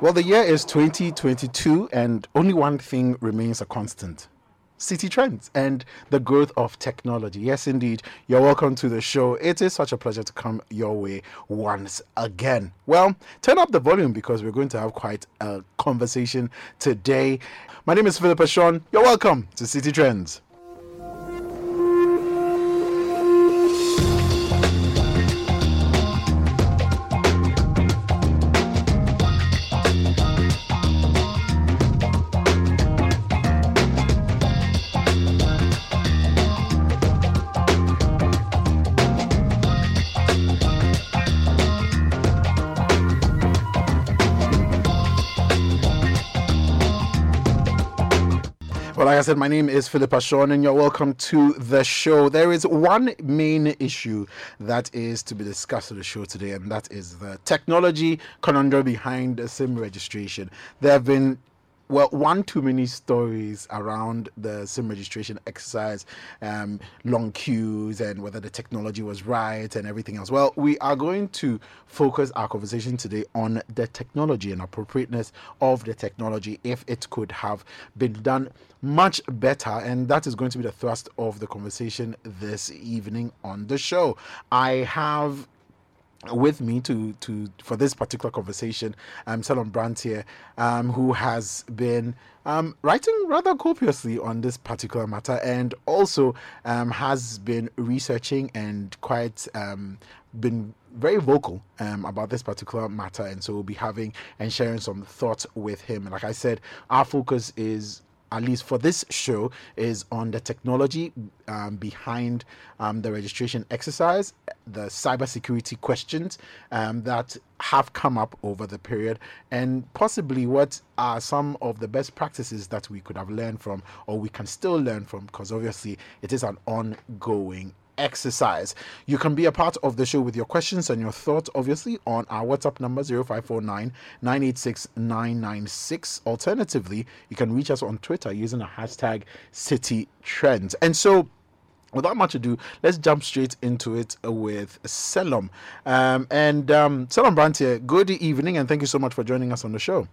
Well, the year is 2022, and only one thing remains a constant city trends and the growth of technology. Yes, indeed. You're welcome to the show. It is such a pleasure to come your way once again. Well, turn up the volume because we're going to have quite a conversation today. My name is Philippa Sean. You're welcome to City Trends. I said, my name is Philippa Sean, and you're welcome to the show. There is one main issue that is to be discussed on the show today, and that is the technology conundrum behind SIM registration. There have been well, one too many stories around the SIM registration exercise, um, long queues, and whether the technology was right and everything else. Well, we are going to focus our conversation today on the technology and appropriateness of the technology if it could have been done much better. And that is going to be the thrust of the conversation this evening on the show. I have with me to to for this particular conversation um Selorm Branttie um who has been um writing rather copiously on this particular matter and also um has been researching and quite um been very vocal um, about this particular matter. And so we'll be having and sharing some thoughts with him. Like i said our focus is at least for this show, is on the technology um, behind um, the registration exercise, the cybersecurity questions um, that have come up over the period, and possibly what are some of the best practices that we could have learned from, or we can still learn from, because obviously it is an ongoing exercise. You can be a part of the show with your questions and your thoughts, obviously, on our WhatsApp number 0549 986 996. Alternatively, you can reach us on Twitter using the hashtag City Trends. And so, without much ado, let's jump straight into it with Selorm. Um, and um, Selorm Branttie, good evening, and thank you so much for joining us on the show.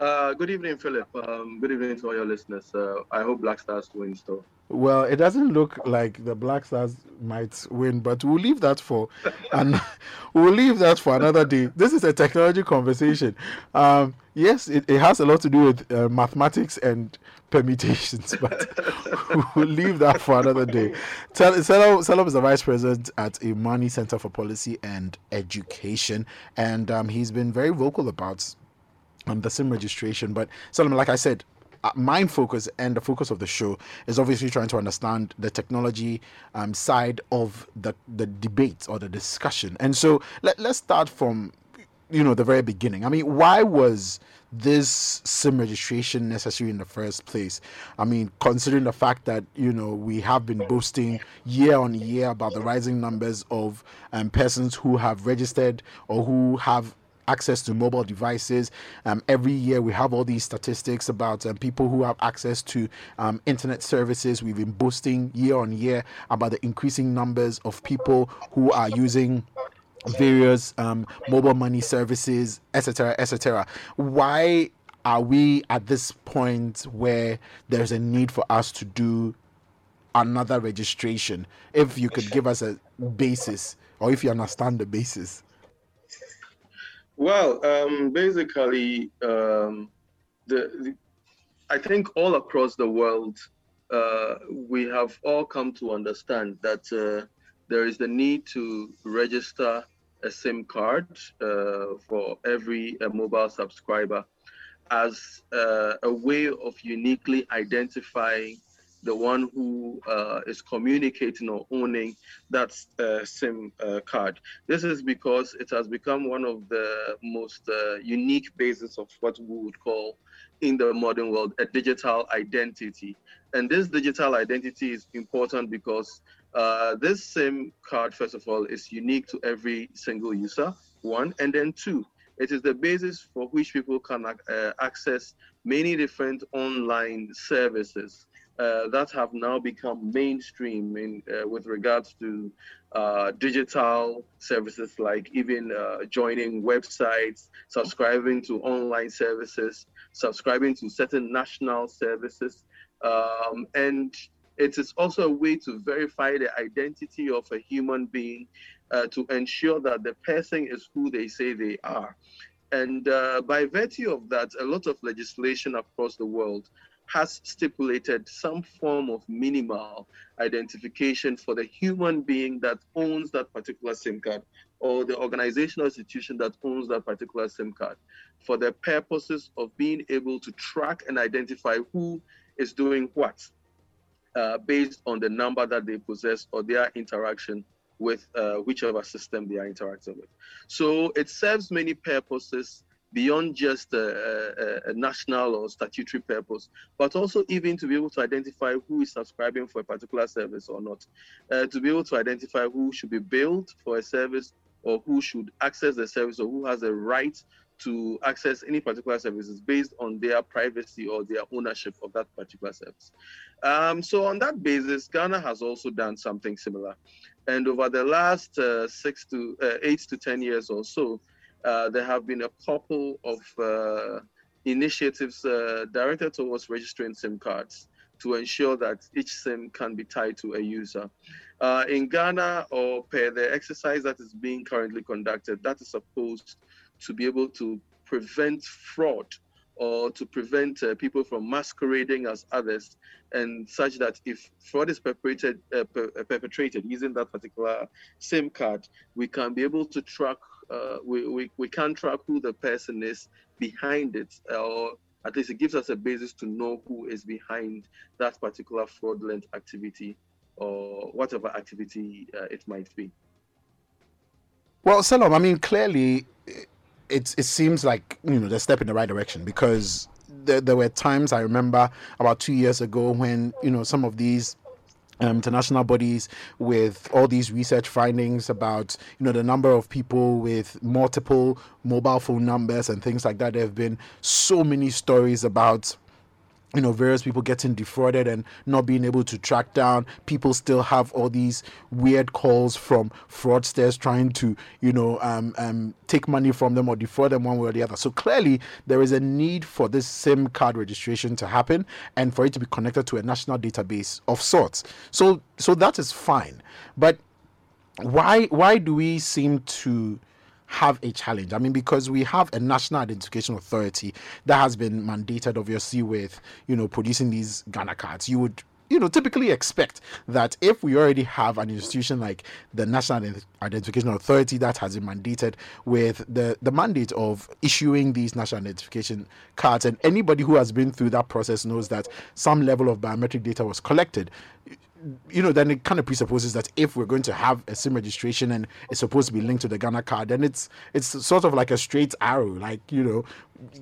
Uh, good evening, Philip. Um, good evening to all your listeners. Uh, I hope Black Stars win still. Well, it doesn't look like the Black Stars might win, but we'll leave that for and we'll leave that for another day. This is a technology conversation. Um, yes, it, it, has a lot to do with uh, mathematics and permutations, but we'll leave that for another day. Selorm is the vice president at Imani Center for Policy and Education, and um, he's been very vocal about um, the SIM registration. But Selorm, like I said, my focus and the focus of the show is obviously trying to understand the technology um, side of the the debate or the discussion. And so let, let's start from you know the very beginning. I mean, why was this SIM registration necessary in the first place? I mean, considering the fact that you know we have been boasting year on year about the rising numbers of um, persons who have registered or who have access to mobile devices. Um, every year we have all these statistics about um, people who have access to um, internet services. We've been boasting year on year about the increasing numbers of people who are using various um, mobile money services, etc., etc. Why are we at this point where there's a need for us to do another registration? If you could give us a basis, or if you understand the basis. Well, um, basically, um, the, the, I think all across the world, uh, we have all come to understand that uh, there is the need to register a SIM card uh, for every uh, mobile subscriber as uh, a way of uniquely identifying the one who uh, is communicating or owning that uh, SIM uh, card. This is because it has become one of the most uh, unique bases of what we would call in the modern world a digital identity. And this digital identity is important because uh, this SIM card, first of all, is unique to every single user, one. And then two, it is the basis for which people can uh, access many different online services uh, that have now become mainstream in uh, with regards to uh, digital services like even uh, joining websites, subscribing to online services, subscribing to certain national services. Um, and it is also a way to verify the identity of a human being uh, to ensure that the person is who they say they are. And by virtue of that, a lot of legislation across the world has stipulated some form of minimal identification for the human being that owns that particular SIM card or the organizational institution that owns that particular SIM card for the purposes of being able to track and identify who is doing what uh, based on the number that they possess or their interaction with uh, whichever system they are interacting with. So it serves many purposes beyond just a, a, a, national or statutory purpose, but also even to be able to identify who is subscribing for a particular service or not, uh, to be able to identify who should be billed for a service or who should access the service or who has a right to access any particular services based on their privacy or their ownership of that particular service. Um, so on that basis, Ghana has also done something similar. And over the last uh, six to uh, eight to 10 years or so, there have been a couple of uh, initiatives uh, directed towards registering SIM cards to ensure that each SIM can be tied to a user. Uh, in Ghana, or per the exercise that is being currently conducted, that is supposed to be able to prevent fraud or to prevent uh, people from masquerading as others, and such that if fraud is perpetrated, uh, per- uh, perpetrated using that particular SIM card, we can be able to track, uh, we, we, we can track who the person is behind it, or at least it gives us a basis to know who is behind that particular fraudulent activity or whatever activity uh, it might be. Well, Selorm, I mean, clearly it it seems like you know they're step in the right direction because there, there were times I remember about two years ago when you know some of these um, international bodies with all these research findings about you know the number of people with multiple mobile phone numbers and things like that. There have been so many stories about you know various people getting defrauded and not being able to track down. People still have all these weird calls from fraudsters trying to you know um, um, take money from them or defraud them one way or the other. So clearly there is a need for this sim card registration to happen and for it to be connected to a national database of sorts. So so that is fine. But why why do we seem to have a challenge. I mean, because we have a national identification authority that has been mandated, obviously, with you know producing these Ghana cards. You would you know typically expect that if we already have an institution like the national identification authority that has been mandated with the the mandate of issuing these national identification cards and anybody who has been through that process knows that some level of biometric data was collected you know, then it kind of presupposes that if we're going to have a SIM registration and it's supposed to be linked to the Ghana card, then it's it's sort of like a straight arrow. Like you know,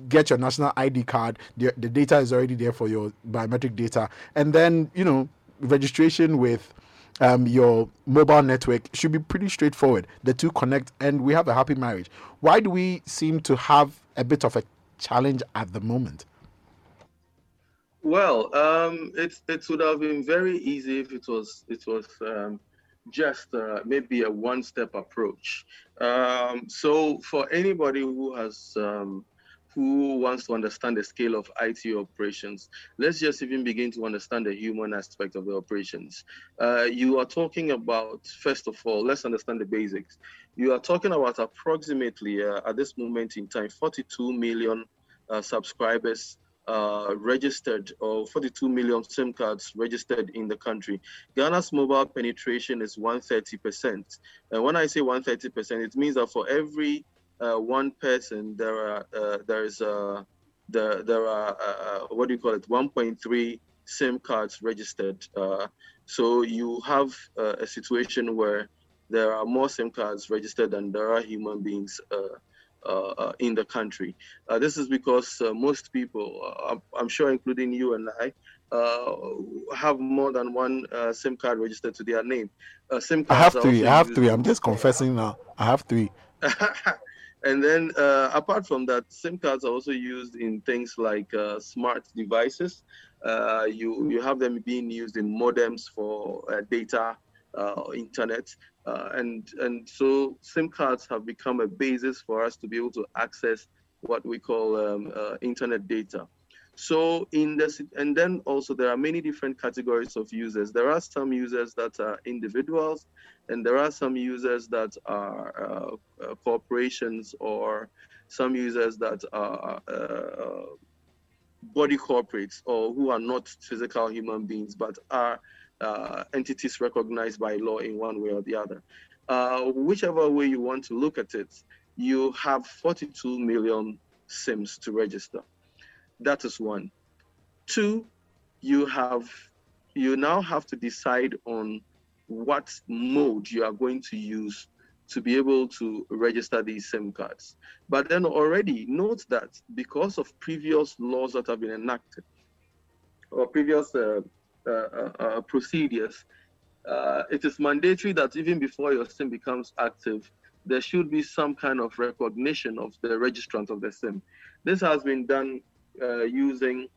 get your national ID card. The, the data is already there for your biometric data, and then you know, registration with um, your mobile network should be pretty straightforward. The two connect, and we have a happy marriage. Why do we seem to have a bit of a challenge at the moment? Well, um, it it would have been very easy if it was it was um, just uh, maybe a one-step approach. Um, so for anybody who has um, who wants to understand the scale of IT operations, let's just even begin to understand the human aspect of the operations. Uh, you are talking about first of all, let's understand the basics. You are talking about approximately uh, at this moment in time, 42 million uh, subscribers uh, registered or 42 million SIM cards registered in the country. Ghana's mobile penetration is 130%. And when I say 130%, it means that for every uh, one person, there are uh, there is a there, there are uh, uh, what do you call it 1.3 SIM cards registered. Uh, so you have a situation where there are more SIM cards registered than there are human beings uh, uh, in the country. Uh, this is because most people, I'm sure including you and I, have more than one SIM card registered to their name. SIM cards I have three. I have three. I'm just confessing now. I have three. and then uh, apart from that sim cards are also used in things like uh, smart devices uh, you you have them being used in modems for data uh, internet, uh, and and so SIM cards have become a basis for us to be able to access what we call um, uh, internet data. So in this, and then also there are many different categories of users. There are some users that are individuals, and there are some users that are uh, corporations or some users that are uh, body corporates or who are not physical human beings but are uh, entities recognized by law in one way or the other. Uh, whichever way you want to look at it, you have 42 million SIMs to register. That is one. Two, you have you now have to decide on what mode you are going to use to be able to register these SIM cards. But then already note that because of previous laws that have been enacted or previous uh, procedures, uh, it is mandatory that even before your SIM becomes active, there should be some kind of recognition of the registrant of the SIM. This has been done uh, using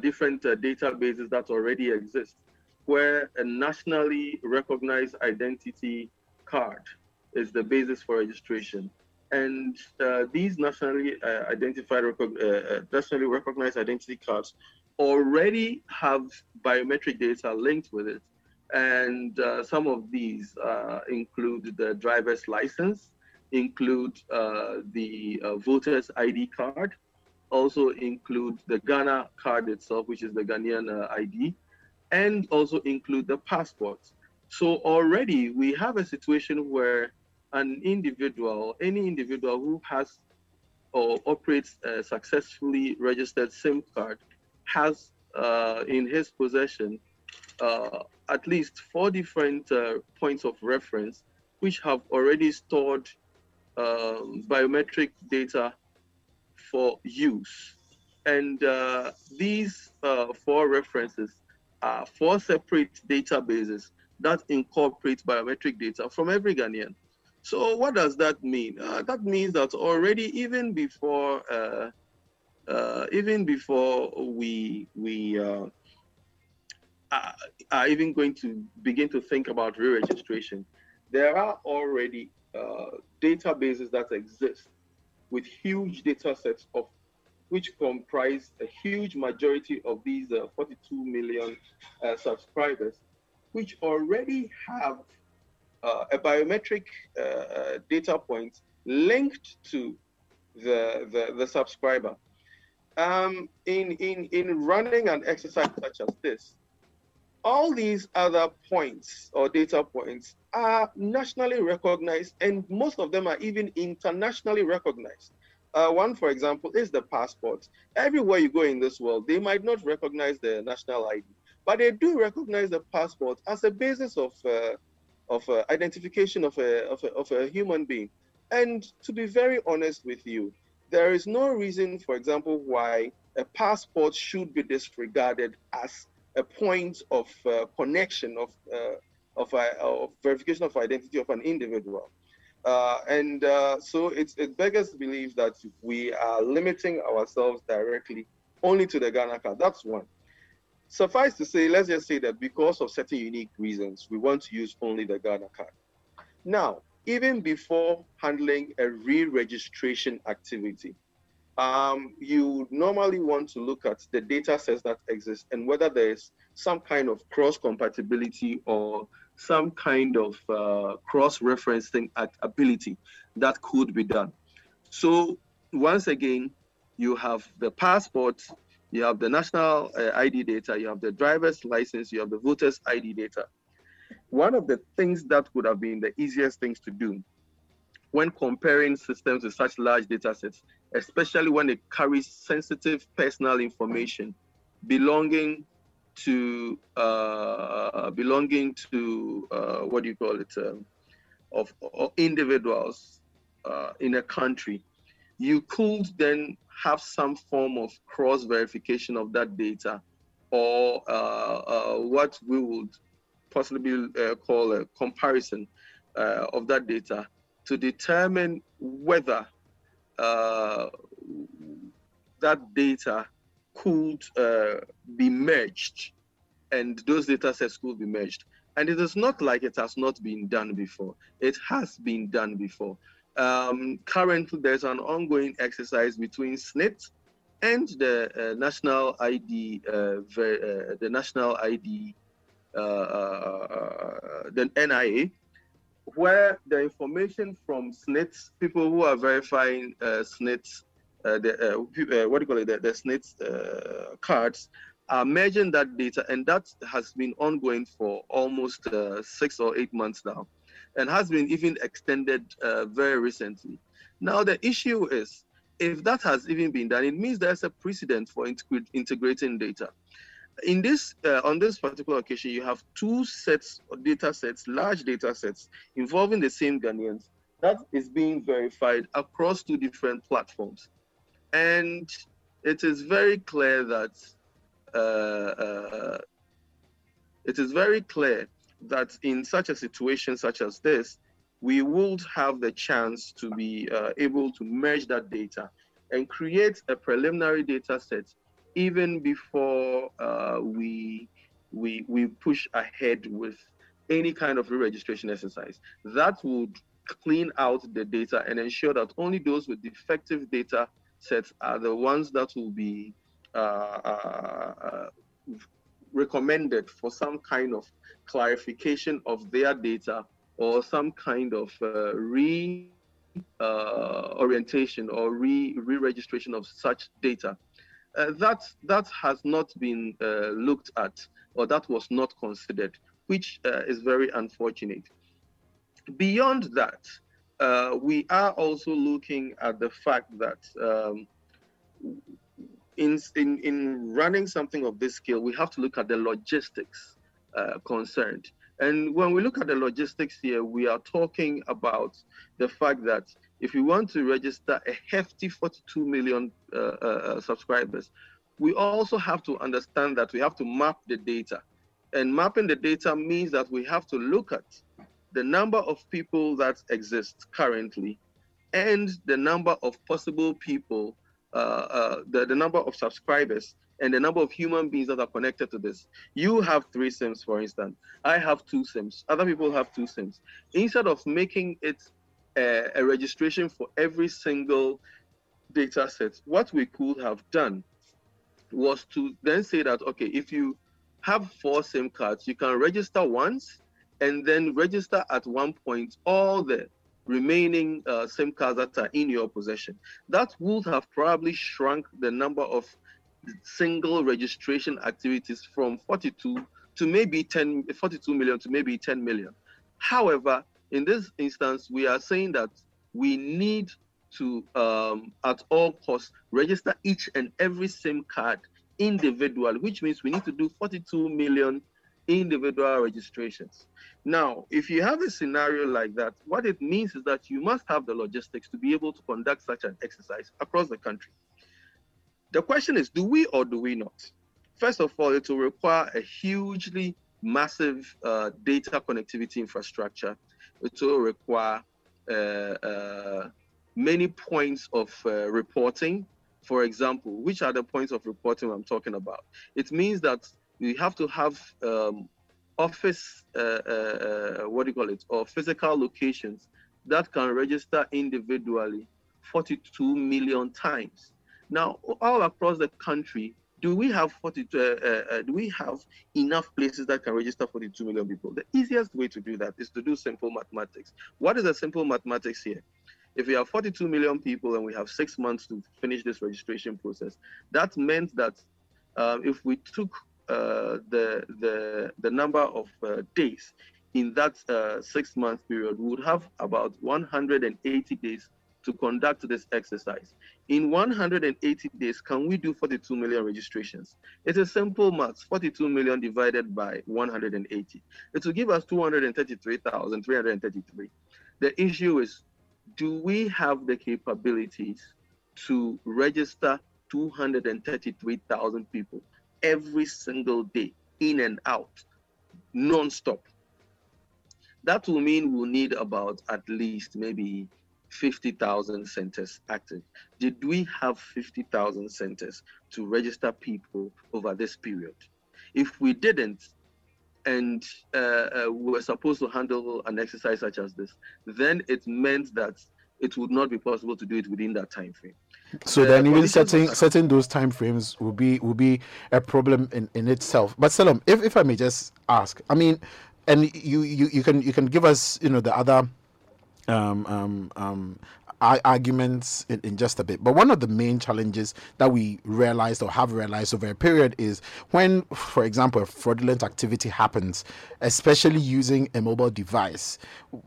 different databases that already exist, where a nationally recognized identity card is the basis for registration. And uh, these nationally uh, identified, uh, uh, nationally recognized identity cards already have biometric data linked with it. And uh, some of these uh, include the driver's license, include the voter's ID card, also include the Ghana card itself, which is the Ghanaian ID, and also include the passport. So already we have a situation where an individual, any individual who has or operates a successfully registered SIM card has uh, in his possession uh, at least four different uh, points of reference which have already stored um, biometric data for use. And uh, these uh, four references are four separate databases that incorporate biometric data from every Ghanaian. So what does that mean? Uh, that means that already, even before, uh, uh, even before we we uh, are, even going to begin to think about re-registration, there are already uh, databases that exist with huge data sets of which comprise a huge majority of these uh, 42 million subscribers which already have uh, a biometric uh, uh, data point linked to the, the, the subscriber. Um, in, in, in running an exercise such as this, all these other points or data points are nationally recognized, and most of them are even internationally recognized. Uh, one, for example, is the passport. Everywhere you go in this world, they might not recognize the national ID, but they do recognize the passport as a basis of uh, of uh, identification of a, of a of a human being. And to be very honest with you, there is no reason, for example, why a passport should be disregarded as a point of uh, connection of uh, of, uh, of, verification of identity of an individual. Uh, and uh, so it beggars to believe that we are limiting ourselves directly only to the Ghana card. That's one. Suffice to say, let's just say that because of certain unique reasons, we want to use only the Ghana card. Now, even before handling a re-registration activity, um, you normally want to look at the data sets that exist and whether there's some kind of cross-compatibility or some kind of uh, cross-referencing ability that could be done. So once again, you have the passport you have the national uh, ID data, you have the driver's license, you have the voter's ID data. One of the things that would have been the easiest things to do when comparing systems with such large data sets, especially when it carries sensitive personal information belonging to uh, belonging to uh, what do you call it um, of, of, individuals uh, in a country, you could then have some form of cross verification of that data or uh, uh, what we would possibly uh, call a comparison uh, of that data to determine whether uh, that data could uh, be merged and those data sets could be merged. And it is not like it has not been done before. It has been done before. Um, currently, there's an ongoing exercise between SSNIT and the uh, national ID, uh, ver- uh, the national ID, Uh, uh, uh, the NIA, where the information from SSNITs, people who are verifying uh, SSNITs, the, what do you call it, the, the SSNITs cards, are merging that data, and that has been ongoing for almost six or eight months now, and has been even extended very recently. Now the issue is if that has even been done, it means there's a precedent for integrating data. In this, uh, on this particular occasion, you have two sets of data sets, large data sets involving the same Ghanaians that is being verified across two different platforms. And it is very clear that uh, uh, it is very clear that in such a situation such as this, we would have the chance to be uh, able to merge that data and create a preliminary data set even before uh, we, we, we push ahead with any kind of re-registration exercise. That would clean out the data and ensure that only those with defective data sets are the ones that will be uh, uh, uh recommended for some kind of clarification of their data or some kind of uh, re uh, orientation or re re-registration of such data. Uh, that that has not been uh, looked at or that was not considered, which uh, is very unfortunate. Beyond that, we are also looking at the fact that um, in, in, in running something of this scale, we have to look at the logistics uh, concerned. And when we look at the logistics here, we are talking about the fact that if you want to register a hefty 42 million uh, uh, uh, subscribers, we also have to understand that we have to map the data. And mapping the data means that we have to look at the number of people that exist currently and the number of possible people, uh, uh, the, the number of subscribers and the number of human beings that are connected to this. You have three SIMs, for instance. I have two SIMs. Other people have two SIMs. Instead of making it a, a registration for every single data set, what we could have done was to then say that, okay, if you have four SIM cards, you can register once and then register at one point all the remaining uh, SIM cards that are in your possession. That would have probably shrunk the number of single registration activities from 42 to maybe 10, 42 million to maybe 10 million. However, in this instance, we are saying that we need to, um, at all costs, register each and every SIM card individual, which means we need to do 42 million individual registrations. Now, if you have a scenario like that, what it means is that you must have the logistics to be able to conduct such an exercise across the country. The question is, do we or do we not? First of all, it will require a hugely massive uh, data connectivity infrastructure. It will require uh, uh, many points of uh, reporting. For example, which are the points of reporting I'm talking about? It means that we have to have um, office, uh, uh, what do you call it, or physical locations that can register individually 42 million times. Now, all across the country, do we have 42, uh, uh, uh, do we have enough places that can register 42 million people? The easiest way to do that is to do simple mathematics. What is the simple mathematics here? If we have 42 million people and we have six months to finish this registration process, that meant that um, if we took uh, the, the, the number of uh, days in that uh, six month period, we would have about 180 days to conduct this exercise. In 180 days, can we do 42 million registrations? It's a simple math, 42 million divided by 180. It will give us 233,333. The issue is, do we have the capabilities to register 233,000 people every single day, in and out, non-stop? That will mean we'll need about at least maybe 50,000 centers active. Did we have 50,000 centers to register people over this period? If we didn't, and uh, uh, we were supposed to handle an exercise such as this, then it meant that it would not be possible to do it within that time frame. So uh, then, even setting setting those time frames will be will be a problem in, in itself. But Selorm, if, if I may just ask, I mean, and you, you you can you can give us you know the other um, um, um, arguments in, in, just a bit. But one of the main challenges that we realized or have realized over a period is when, for example, fraudulent activity happens, especially using a mobile device,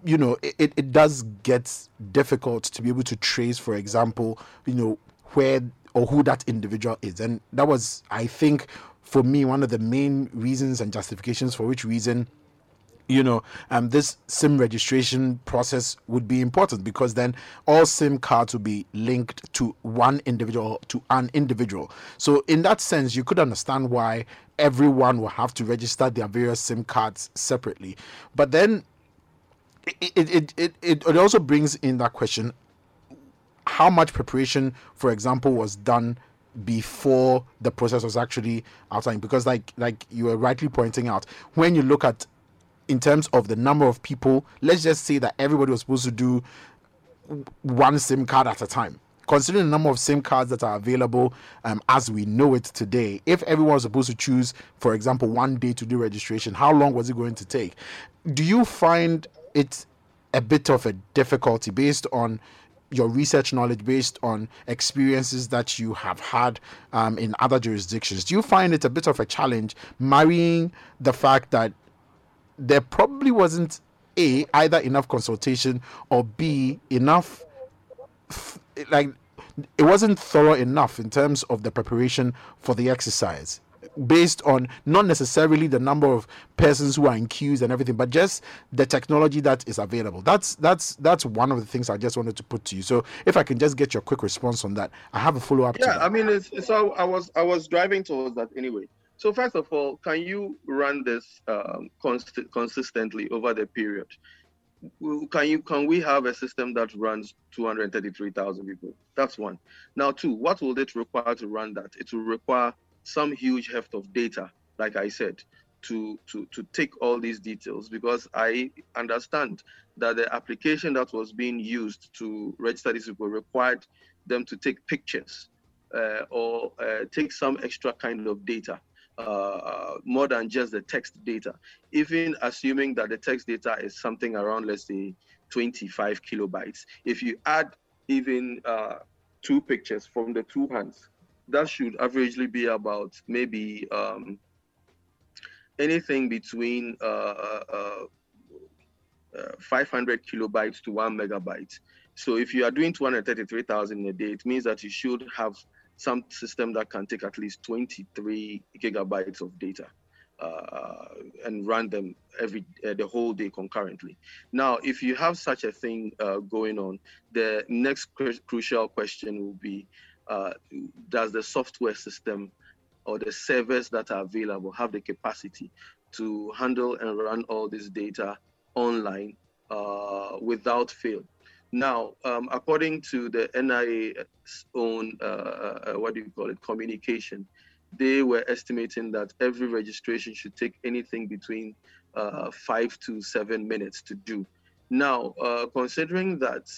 you know, it, it does get difficult to be able to trace, for example, you know, where or who that individual is. And that was, I think, for me, one of the main reasons and justifications for which reason you know, um, this SIM registration process would be important because then all SIM cards will be linked to one individual, to an individual. So, in that sense, you could understand why everyone will have to register their various SIM cards separately. But then it, it, it, it, it also brings in that question how much preparation, for example, was done before the process was actually outlined because like like you were rightly pointing out when you look at in terms of the number of people, let's just say that everybody was supposed to do one SIM card at a time. Considering the number of SIM cards that are available um, as we know it today, if everyone was supposed to choose, for example, one day to do registration, how long was it going to take? Do you find it a bit of a difficulty based on your research knowledge based on experiences that you have had um, in other jurisdictions. Do you find it a bit of a challenge marrying the fact that there probably wasn't a either enough consultation or b enough like it wasn't thorough enough in terms of the preparation for the exercise based on not necessarily the number of persons who are in queues and everything but just the technology that is available. That's that's that's one of the things i just wanted to put to you. So if i can just get your quick response on that i have a follow-up yeah i mean it's, so i was i was driving towards that anyway so first of all, can you run this um, consistently over the period? Can you can we have a system that runs 233,000 people? That's one. Now, two, what will it require to run that? It will require some huge heft of data, like I said, to to to take all these details because I understand that the application that was being used to register these people required them to take pictures uh, or uh, take some extra kind of data uh, more than just the text data. Even assuming that the text data is something around, let's say, 25 kilobytes, if you add even uh, two pictures from the two hands, that should averagely be about maybe um, anything between uh, uh, uh, uh 500 kilobytes to one megabyte. So if you are doing 233,000 a day, it means that you should have some system that can take at least 23 gigabytes of data uh, and run them every uh, the whole day concurrently. Now, if you have such a thing uh, going on, the next cr- crucial question will be: uh, Does the software system or the servers that are available have the capacity to handle and run all this data online uh, without fail? Now, um, according to the NIA's own, uh, uh, uh, what do you call it, communication, they were estimating that every registration should take anything between uh, five to seven minutes to do. Now, uh, considering that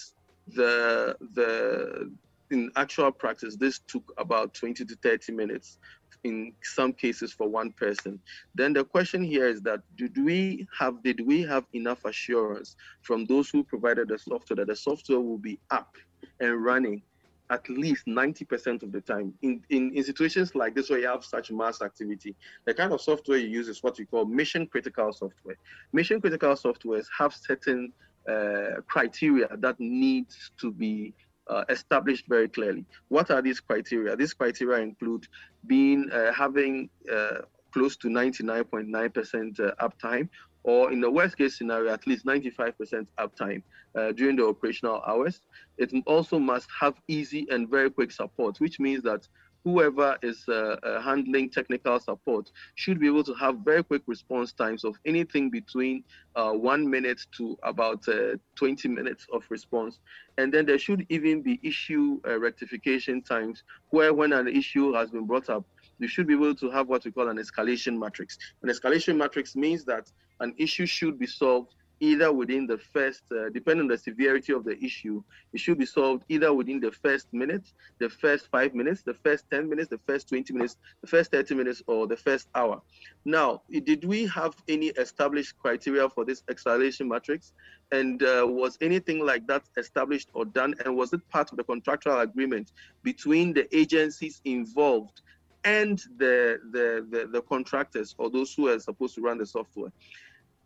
the the in actual practice, this took about 20 to 30 minutes in some cases for one person. Then the question here is that did we have did we have enough assurance from those who provided the software that the software will be up and running at least 90% of the time. In, in, in situations like this where you have such mass activity, the kind of software you use is what we call mission critical software. Mission critical softwares have certain uh, criteria that needs to be uh, established very clearly. What are these criteria? These criteria include being uh, having uh, close to 99.9% uh, uptime, or in the worst case scenario, at least 95% uptime uh, during the operational hours. It also must have easy and very quick support, which means that whoever is uh, uh, handling technical support should be able to have very quick response times of anything between uh, one minute to about uh, 20 minutes of response. And then there should even be issue uh, rectification times where when an issue has been brought up, you should be able to have what we call an escalation matrix. An escalation matrix means that an issue should be solved either within the first, uh, depending on the severity of the issue, it should be solved either within the first minute, the first five minutes, the first 10 minutes, the first 20 minutes, the first 30 minutes, or the first hour. Now, did we have any established criteria for this escalation matrix? And uh, was anything like that established or done? And was it part of the contractual agreement between the agencies involved and the, the, the, the contractors or those who are supposed to run the software?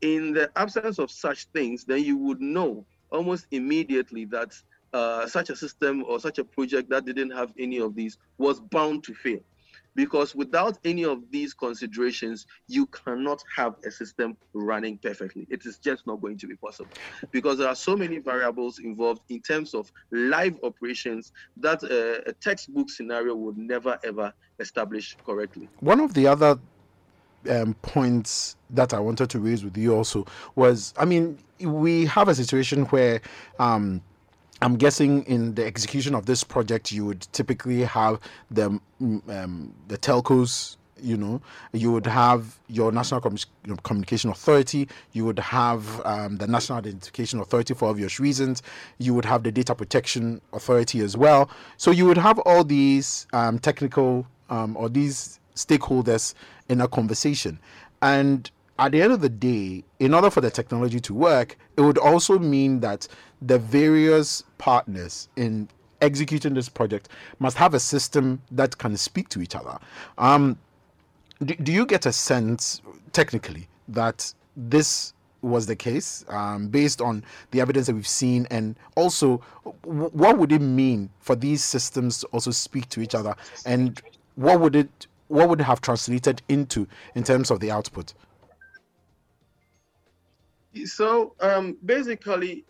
In the absence of such things, then you would know almost immediately that uh, such a system or such a project that didn't have any of these was bound to fail. Because without any of these considerations, you cannot have a system running perfectly. It is just not going to be possible because there are so many variables involved in terms of live operations that uh, a textbook scenario would never ever establish correctly. One of the other um, points that I wanted to raise with you also was I mean, we have a situation where um, I'm guessing in the execution of this project, you would typically have the mm, um, the telcos. You know, you would have your National Com- Communication Authority. You would have um, the National Identification Authority for obvious reasons. You would have the Data Protection Authority as well. So you would have all these um, technical um, or these stakeholders in a conversation. And at the end of the day, in order for the technology to work, it would also mean that the various partners in executing this project must have a system that can speak to each other. Um, do, do you get a sense, technically, that this was the case um, based on the evidence that we've seen and also w- what would it mean for these systems to also speak to each other and what would it what would have translated into in terms of the output? So um, basically,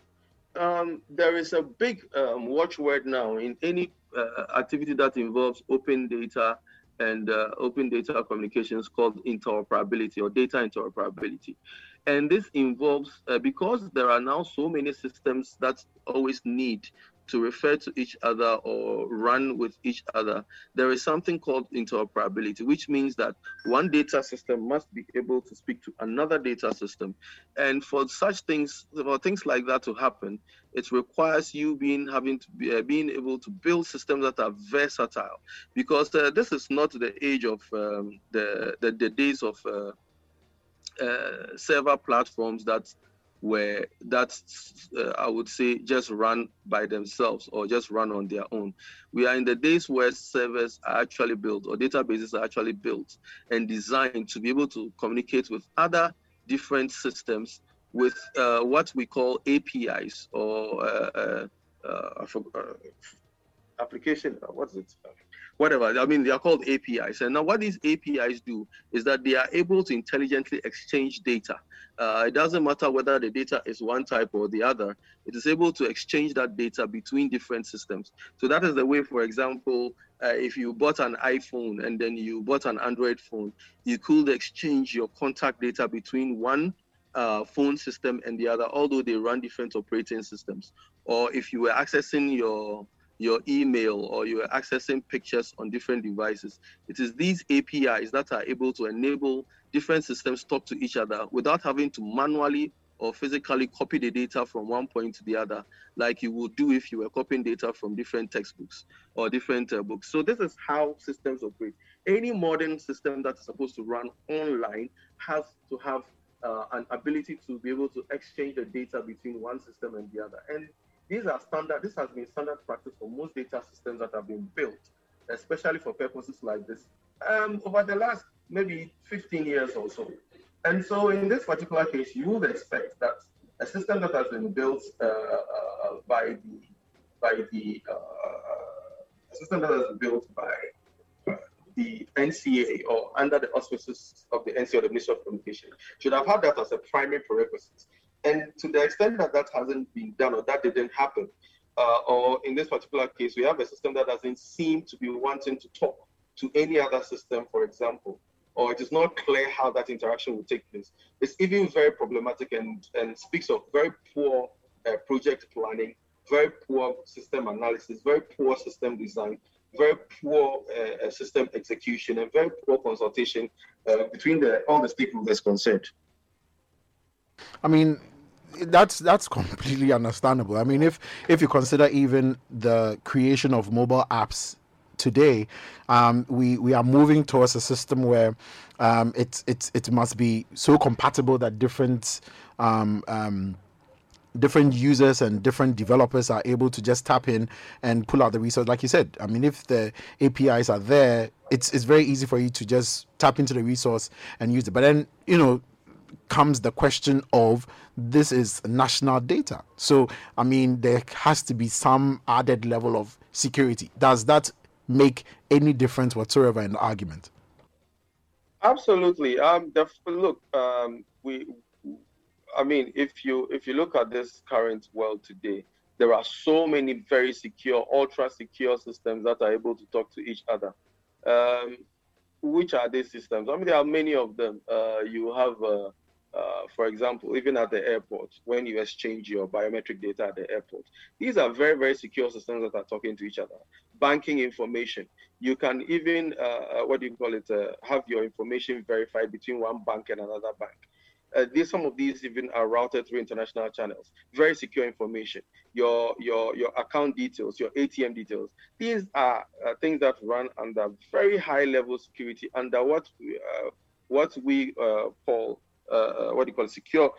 um, there is a big um, watchword now in any uh, activity that involves open data and uh, open data communications called interoperability or data interoperability. And this involves, uh, because there are now so many systems that always need to refer to each other or run with each other, there is something called interoperability, which means that one data system must be able to speak to another data system. And for such things, for things like that to happen, it requires you being having to be uh, being able to build systems that are versatile, because uh, this is not the age of um, the, the, the days of uh, uh server platforms that where that's uh, I would say just run by themselves or just run on their own. We are in the days where servers are actually built or databases are actually built and designed to be able to communicate with other different systems with uh, what we call APIs or uh, uh, uh, uh application. What's it? Whatever. I mean, they are called APIs. And now, what these APIs do is that they are able to intelligently exchange data. Uh, it doesn't matter whether the data is one type or the other, it is able to exchange that data between different systems. So, that is the way, for example, uh, if you bought an iPhone and then you bought an Android phone, you could exchange your contact data between one uh, phone system and the other, although they run different operating systems. Or if you were accessing your your email or you're accessing pictures on different devices. It is these APIs that are able to enable different systems talk to each other without having to manually or physically copy the data from one point to the other, like you would do if you were copying data from different textbooks or different uh, books. So this is how systems operate. Any modern system that is supposed to run online has to have uh, an ability to be able to exchange the data between one system and the other. And these are standard, this has been standard practice for most data systems that have been built, especially for purposes like this, um, over the last maybe 15 years or so. And so in this particular case, you would expect that a system that has been built uh, uh, by the by the uh, system that has been built by uh, the NCA or under the auspices of the NCA or the Ministry of Communication should have had that as a primary prerequisite. And to the extent that that hasn't been done or that didn't happen, uh, or in this particular case, we have a system that doesn't seem to be wanting to talk to any other system, for example, or it is not clear how that interaction will take place. It's even very problematic and, and speaks of very poor uh, project planning, very poor system analysis, very poor system design, very poor uh, system execution, and very poor consultation uh, between the, all the stakeholders concerned. I mean, that's that's completely understandable. I mean, if if you consider even the creation of mobile apps today, um, we we are moving towards a system where um, it it it must be so compatible that different um, um, different users and different developers are able to just tap in and pull out the resource like you said i mean if the apis are there it's it's very easy for you to just tap into the resource and use it but then you know comes the question of this is national data so i mean there has to be some added level of security does that make any difference whatsoever in the argument absolutely um the, look um we I mean, if you if you look at this current world today, there are so many very secure, ultra secure systems that are able to talk to each other. Um, which are these systems? I mean, there are many of them. Uh, you have, uh, uh, for example, even at the airport, when you exchange your biometric data at the airport, these are very, very secure systems that are talking to each other. Banking information, you can even, uh, uh, what do you call it, uh, have your information verified between one bank and another bank. Uh, these some of these even are routed through international channels. Very secure information. Your your your account details, your ATM details. These are uh, things that run under very high level security under what we, uh, what we uh, call uh, uh, what do you call it, secure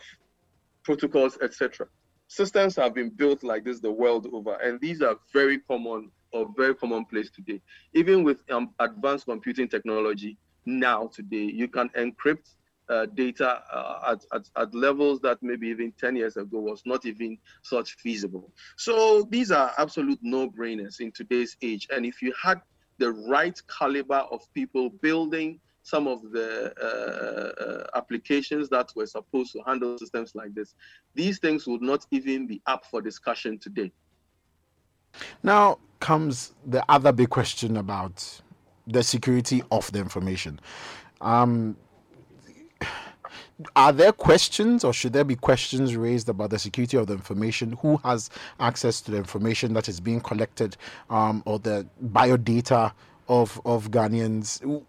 protocols, etc. Systems have been built like this the world over, and these are very common or very commonplace today. Even with um, advanced computing technology now today, you can encrypt uh, data uh, at, at, at, levels that maybe even 10 years ago was not even such feasible. So these are absolute no-brainers in today's age. And if you had the right caliber of people building some of the uh, uh applications that were supposed to handle systems like this, these things would not even be up for discussion today. Now comes the other big question about the security of the information. Um, are there questions or should there be questions raised about the security of the information who has access to the information that is being collected um, or the biodata of of ghanaians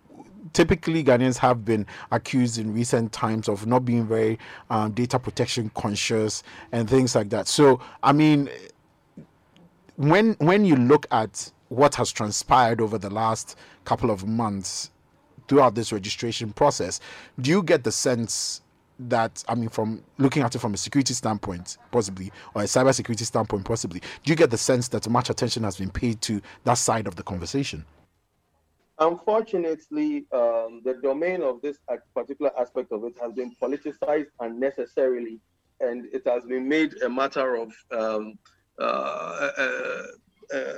typically Ghanaians have been accused in recent times of not being very um, data protection conscious and things like that. So, I mean, when when you look at what has transpired over the last couple of months, throughout this registration process. Do you get the sense that I mean, from looking at it from a security standpoint, possibly, or a cybersecurity standpoint, possibly, do you get the sense that much attention has been paid to that side of the conversation? Unfortunately, um, the domain of this particular aspect of it has been politicized unnecessarily, and it has been made a matter of um, uh, uh,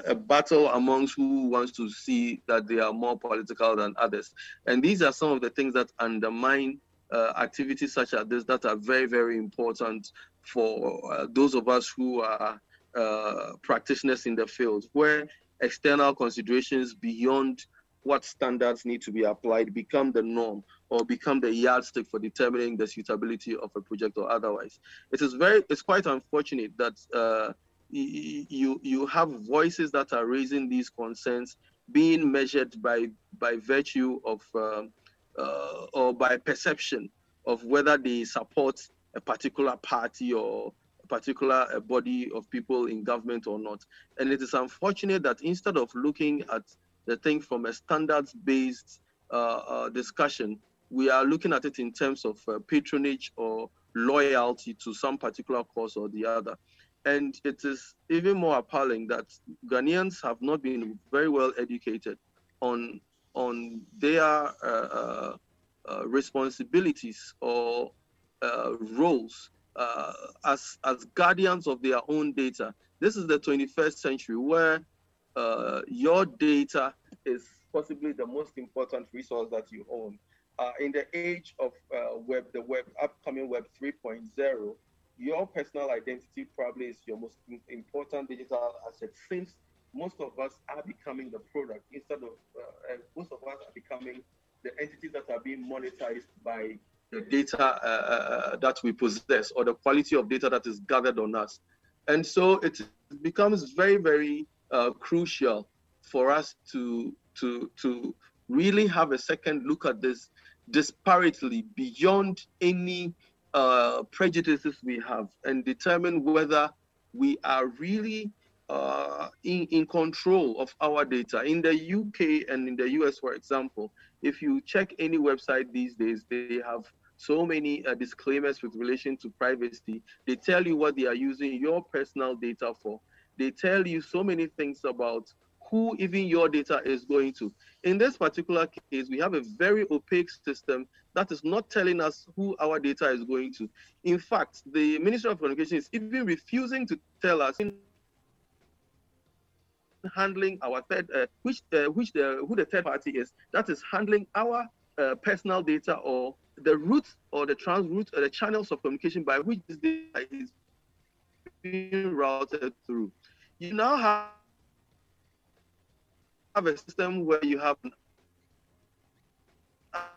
a, battle amongst who wants to see that they are more political than others. And these are some of the things that undermine uh, activities such as this that are very, very important for uh, those of us who are uh, practitioners in the field, where external considerations beyond what standards need to be applied become the norm or become the yardstick for determining the suitability of a project or otherwise. It is very, it's quite unfortunate that uh, you you have voices that are raising these concerns being measured by by virtue of um, uh, or by perception of whether they support a particular party or a particular a body of people in government or not and it is unfortunate that instead of looking at the thing from a standards based uh, uh, discussion we are looking at it in terms of uh, patronage or loyalty to some particular cause or the other and it is even more appalling that Ghanaians have not been very well educated on on their uh, uh, responsibilities or uh, roles as as guardians of their own data. This is the 21st century where uh, your data is possibly the most important resource that you own. in the age of web, the web upcoming Web 3.0, your personal identity probably is your most important digital asset since most of us are becoming the product instead of uh, most of us are becoming the entities that are being monetized by the data uh, uh, that we possess or the quality of data that is gathered on us. And so it becomes very, very uh, crucial for us to to to really have a second look at this disparately beyond any uh, prejudices we have and determine whether we are really uh, in, in control of our data. In the UK and in the US, for example, if you check any website these days, they have so many uh, disclaimers with relation to privacy. They tell you what they are using your personal data for. They tell you so many things about who even your data is going to. In this particular case, we have a very opaque system that is not telling us who our data is going to. In fact, the Ministry of Communication is even refusing to tell us handling our third, uh, which uh, which the who the third party is that is handling our uh, personal data or the routes or the trans routes or the channels of communication by which this data is being routed through. You now have have a system where you have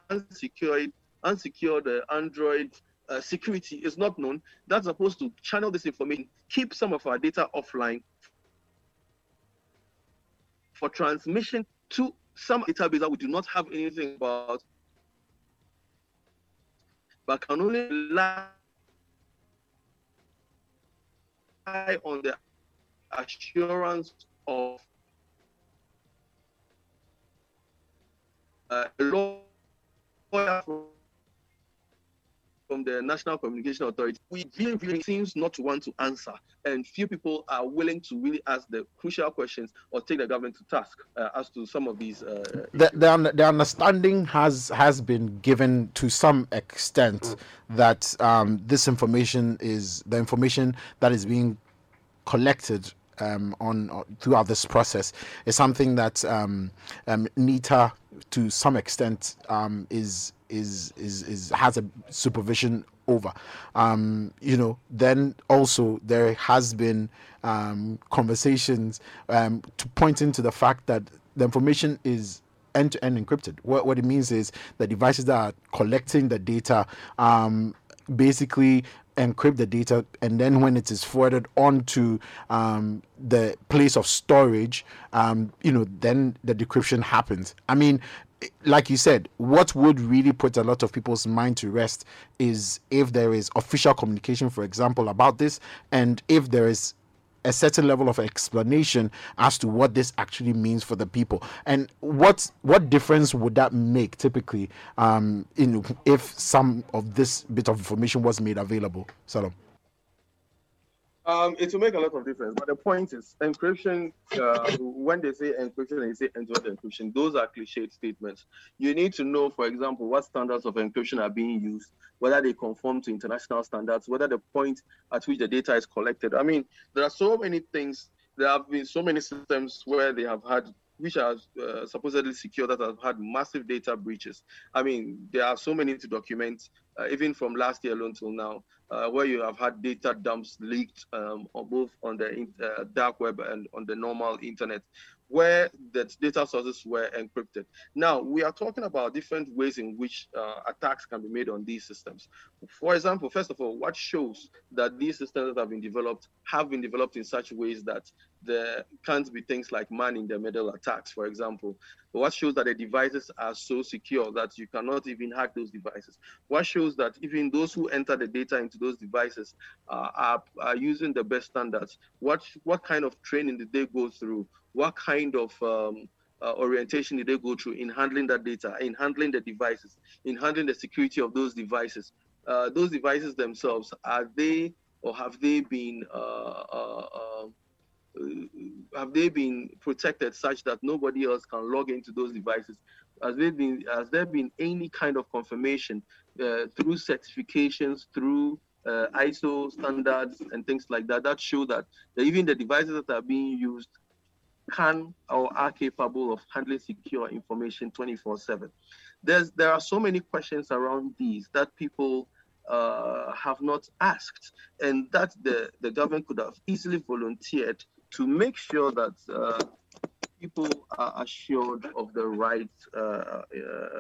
unsecured, unsecured uh, Android uh, security is not known. That's supposed to channel this information, keep some of our data offline for transmission to some database that we do not have anything about, but can only rely on the assurance of uh, a lawyer from the National Communication Authority, we really, really seems not to want to answer, and few people are willing to really ask the crucial questions or take the government to task uh, as to some of these. Uh, the, the, the, understanding has has been given to some extent that um, this information is the information that is being collected um, on, on, throughout this process is something that um, um, NITA, to some extent, um, is is is is has a supervision over. Um, you know, then also there has been um, conversations to point into the fact that the information is end to end encrypted. What, what it means is the devices that are collecting the data um, basically encrypt the data and then when it is forwarded onto um, the place of storage um, you know then the decryption happens. I mean like you said what would really put a lot of people's mind to rest is if there is official communication for example about this and if there is a certain level of explanation as to what this actually means for the people and what what difference would that make typically um, in if some of this bit of information was made available Selorm. Um, it will make a lot of difference, but the point is encryption. Uh, when they say encryption, they say end-to-end encryption. Those are cliched statements. You need to know, for example, what standards of encryption are being used, whether they conform to international standards, whether the point at which the data is collected. I mean, there are so many things. There have been so many systems where they have had which are uh, supposedly secure that have had massive data breaches. I mean, there are so many to document, uh, even from last year alone till now, uh, where you have had data dumps leaked um, both on the uh, dark web and on the normal internet, where the data sources were encrypted. Now, we are talking about different ways in which uh, attacks can be made on these systems. For example, first of all, what shows that these systems that have been developed have been developed in such ways that there can't be things like man in the middle attacks, for example. What shows that the devices are so secure that you cannot even hack those devices? What shows that even those who enter the data into those devices uh, are, are using the best standards? What, what kind of training did they go through? What kind of um, uh, orientation did they go through in handling that data, in handling the devices, in handling the security of those devices? Uh, those devices themselves, are they or have they been uh, uh, uh have they been protected such that nobody else can log into those devices? Has there been has there been any kind of confirmation uh, through certifications, through uh, ISO standards and things like that that show that even the devices that are being used can or are capable of handling secure information 24/7? There's there are so many questions around these that people uh, have not asked, and that the, the government could have easily volunteered to make sure that uh, people are assured of the right, uh, uh,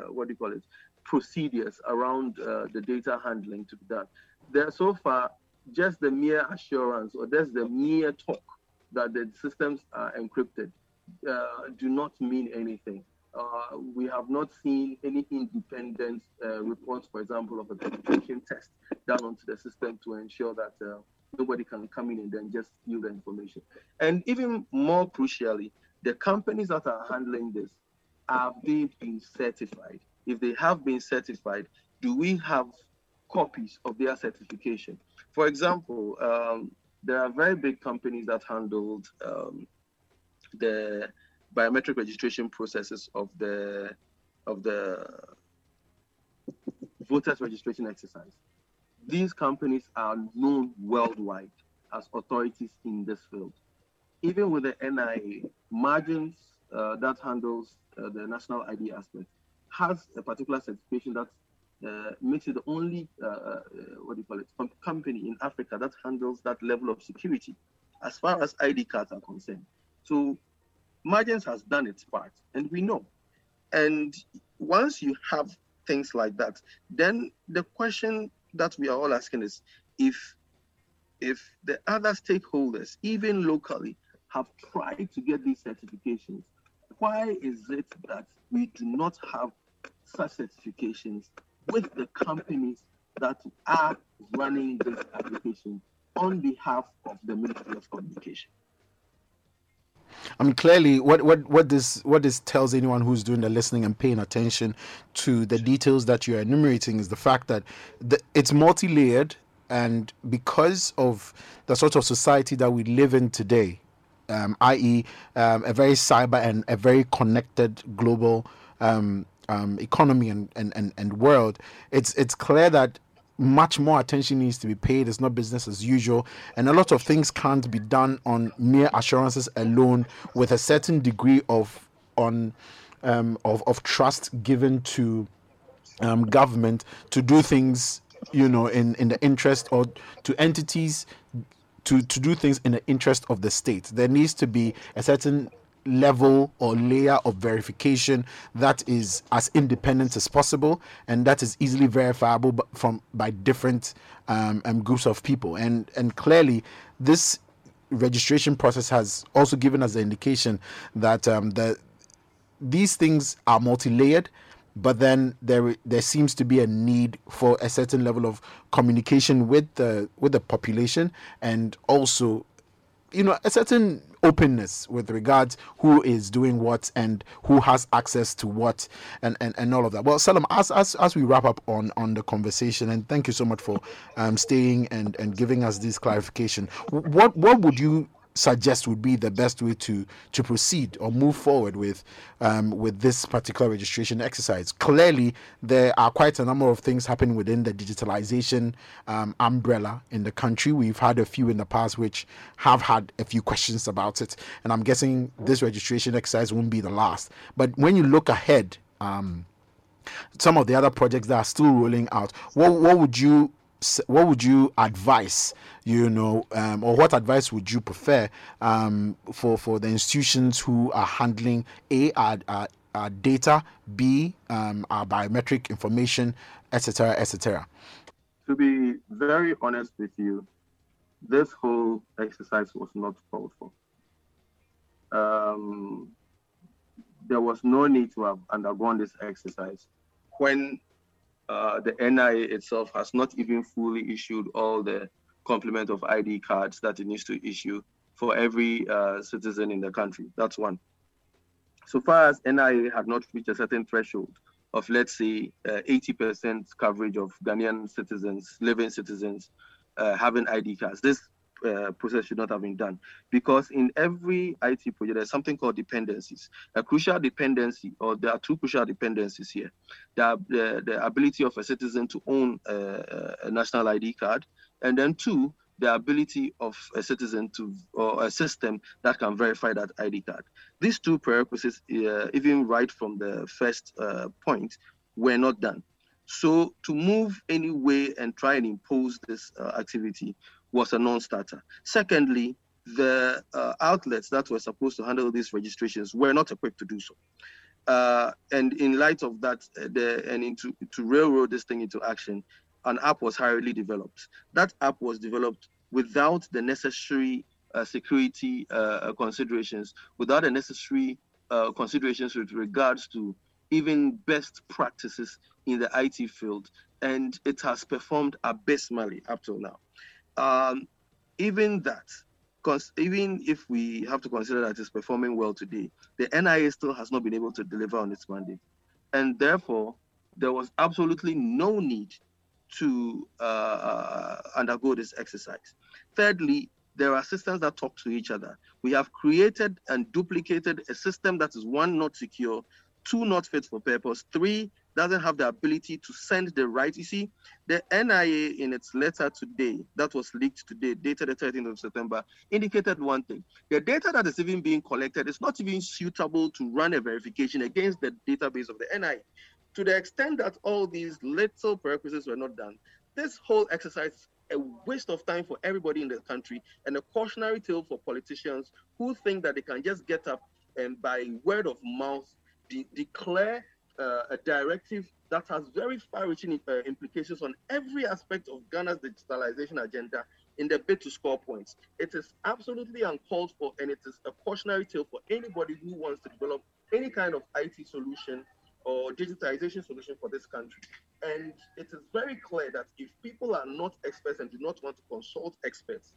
what do you call it, procedures around uh, the data handling to be done. There so far, just the mere assurance or just the mere talk that the systems are encrypted uh, do not mean anything. Uh, we have not seen any independent uh, reports, for example, of a penetration test done onto the system to ensure that uh, nobody can come in and then just steal the information. And even more crucially, the companies that are handling this, have they been certified? If they have been certified, do we have copies of their certification? For example, um, there are very big companies that handled um, the biometric registration processes of the of the voters registration exercise. These companies are known worldwide as authorities in this field. Even with the NIA, margins uh, that handles uh, the national ID aspect has a particular certification that uh, makes it the only uh, uh, what do you call it company in Africa that handles that level of security as far as ID cards are concerned. So Margins has done its part, and we know. And once you have things like that, then the question that we are all asking is if if the other stakeholders, even locally, have tried to get these certifications, why is it that we do not have such certifications with the companies that are running this application on behalf of the Ministry of Communication? I mean, clearly, what, what, what this what this tells anyone who's doing the listening and paying attention to the details that you're enumerating is the fact that the, it's multi-layered, and because of the sort of society that we live in today, um, i.e., um, a very cyber and a very connected global um, um economy and, and, and, and world, it's it's clear that much more attention needs to be paid. It's not business as usual. And a lot of things can't be done on mere assurances alone with a certain degree of on um, of, of trust given to um, government to do things, you know, in, in the interest or to entities to, to do things in the interest of the state. There needs to be a certain level or layer of verification that is as independent as possible and that is easily verifiable from by different um, um, groups of people. And and clearly this registration process has also given us the indication that um, the these things are multi-layered but then there there seems to be a need for a certain level of communication with the with the population and also you know a certain openness with regards who is doing what and who has access to what and, and, and all of that. Well, Selorm, as, as as we wrap up on on the conversation, and thank you so much for um, staying and and giving us this clarification. What what would you suggest would be the best way to to proceed or move forward with um, with this particular registration exercise. Clearly, there are quite a number of things happening within the digitalization um, umbrella in the country. We've had a few in the past which have had a few questions about it, and I'm guessing this registration exercise won't be the last. But when you look ahead. Um, some of the other projects that are still rolling out. What what would you what would you advise you know um, or what advice would you prefer um, for for the institutions who are handling a our, our, our data b um, our biometric information etc etc to be very honest with you this whole exercise was not called for. Um, there was no need to have undergone this exercise when uh, the NIA itself has not even fully issued all the complement of ID cards that it needs to issue for every uh, citizen in the country. That's one. So far as NIA had not reached a certain threshold of, let's say, uh, 80% coverage of Ghanaian citizens, living citizens, uh, having ID cards, this uh, process should not have been done because in every IT project there's something called dependencies. A crucial dependency, or there are two crucial dependencies here: the the, the ability of a citizen to own a, a national ID card, and then two, the ability of a citizen to or a system that can verify that ID card. These two prerequisites, uh, even right from the first uh, point, were not done. So to move anyway and try and impose this uh, activity was a non-starter. Secondly, the uh, outlets that were supposed to handle these registrations were not equipped to do so. Uh, and in light of that, uh, the, and into to railroad this thing into action, an app was hurriedly developed. That app was developed without the necessary uh, security uh, considerations, without the necessary uh, considerations with regards to even best practices in the IT field, and it has performed abysmally up till now. Um, even that, because even if we have to consider that it's performing well today, the NIA still has not been able to deliver on its mandate. And therefore, there was absolutely no need to uh, undergo this exercise. Thirdly, there are systems that talk to each other. We have created and duplicated a system that is one, not secure, two, not fit for purpose, three, doesn't have the ability to send the right. You see, the NIA in its letter today, that was leaked today, dated the 13th of September, indicated one thing. The data that is even being collected is not even suitable to run a verification against the database of the NIA. To the extent that all these little prerequisites were not done, this whole exercise is a waste of time for everybody in the country and a cautionary tale for politicians who think that they can just get up and by word of mouth de- declare uh, a directive that has very far-reaching uh, implications on every aspect of Ghana's digitalization agenda in the bid to score points. It is absolutely uncalled for, and it is a cautionary tale for anybody who wants to develop any kind of IT solution or digitization solution for this country. And it is very clear that if people are not experts and do not want to consult experts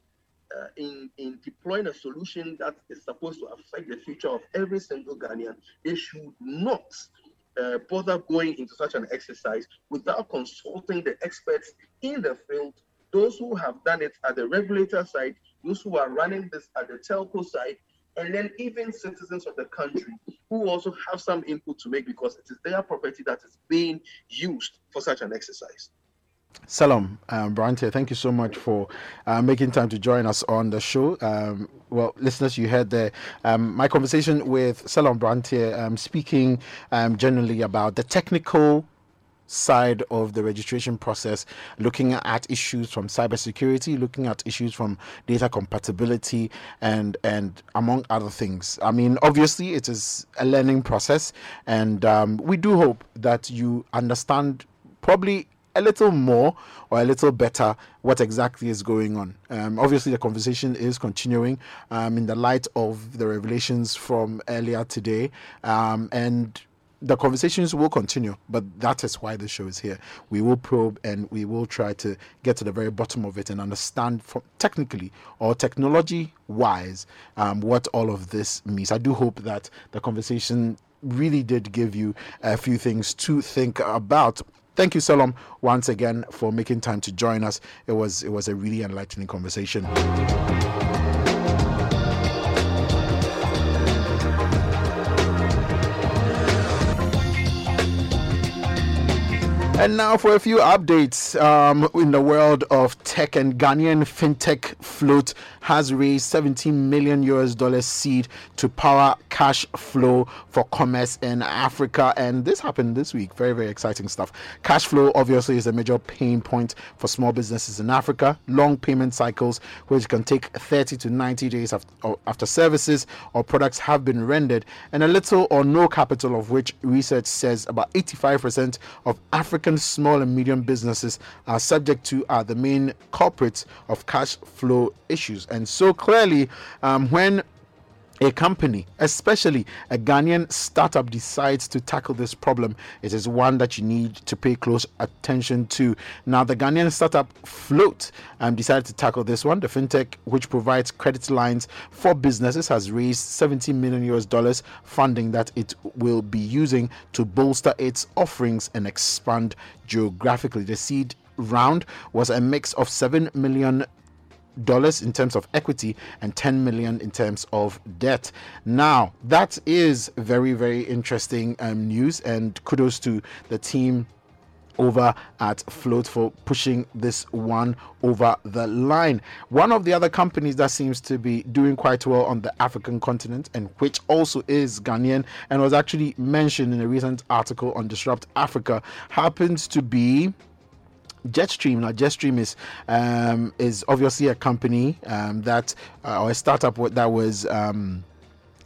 uh, in, in deploying a solution that is supposed to affect the future of every single Ghanaian, they should not uh, bother going into such an exercise without consulting the experts in the field, those who have done it at the regulator side, those who are running this at the telco side, and then even citizens of the country who also have some input to make because it is their property that is being used for such an exercise. Selorm, um, Branttie, thank you so much for uh, making time to join us on the show. Um, well, listeners, you heard the, um, my conversation with Selorm Branttie, um, speaking um, generally about the technical side of the registration process, looking at issues from cybersecurity, looking at issues from data compatibility, and and among other things. I mean, obviously, it is a learning process, and um, we do hope that you understand probably a little more or a little better what exactly is going on. Um, obviously, the conversation is continuing um, in the light of the revelations from earlier today, um, and the conversations will continue, but that is why the show is here. We will probe and we will try to get to the very bottom of it and understand from technically or technology wise um, what all of this means. I do hope that the conversation really did give you a few things to think about. Thank you, Selorm, once again for making time to join us. It was it was a really enlightening conversation. And now for a few updates um, in the world of tech and Ghanaian fintech float has raised 17 million US dollars seed to power cash flow for commerce in Africa. And this happened this week. Very, very exciting stuff. Cash flow obviously is a major pain point for small businesses in Africa. Long payment cycles, which can take 30 to 90 days after, after services or products have been rendered, and a little or no capital, of which research says about 85% of African African small and medium businesses are subject to are the main culprits of cash flow issues. And so clearly, um, when a company, especially a Ghanaian startup, decides to tackle this problem, it is one that you need to pay close attention to. Now, the Ghanaian startup Float um, decided to tackle this one. The fintech, which provides credit lines for businesses, has raised 70 million US dollars funding that it will be using to bolster its offerings and expand geographically. The seed round was a mix of 7 million dollars in terms of equity and 10 million in terms of debt. Now, that is very, very interesting um, news, and kudos to the team over at Float for pushing this one over the line. One of the other companies that seems to be doing quite well on the African continent and which also is Ghanaian and was actually mentioned in a recent article on Disrupt Africa happens to be Jetstream. Now, Jetstream is um, is obviously a company um, that uh, or a startup that was. Um,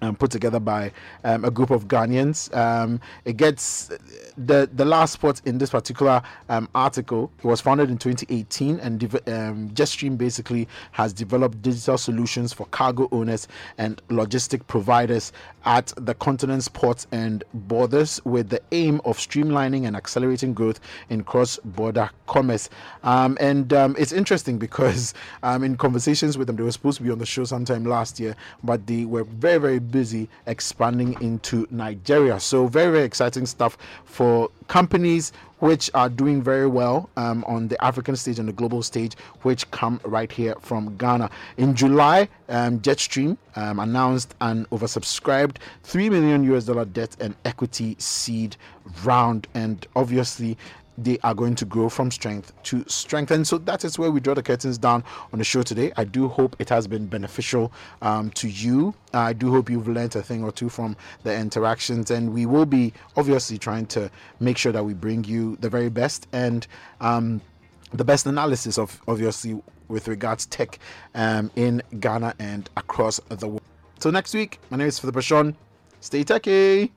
um, put together by um, a group of Ghanaians. Um, it gets the the last spot in this particular um, article. It was founded in 2018, and um, Jetstream basically has developed digital solutions for cargo owners and logistic providers at the continent's ports and borders, with the aim of streamlining and accelerating growth in cross-border commerce. Um, and it's interesting because in conversations with them, they were supposed to be on the show sometime last year, but they were very very busy expanding into Nigeria. So, very, very exciting stuff for companies which are doing very well um, on the African stage and the global stage, which come right here from Ghana. In July, um, Jetstream um, announced an oversubscribed 3 million US dollar debt and equity seed round, and obviously they are going to grow from strength to strength. And so that is where we draw the curtains down on the show today. I do hope it has been beneficial um, to you. I do hope you've learned a thing or two from the interactions. And we will be obviously trying to make sure that we bring you the very best and um, the best analysis of obviously with regards tech um, in Ghana and across the world. So next week, my name is Philip Ashon. Stay techy.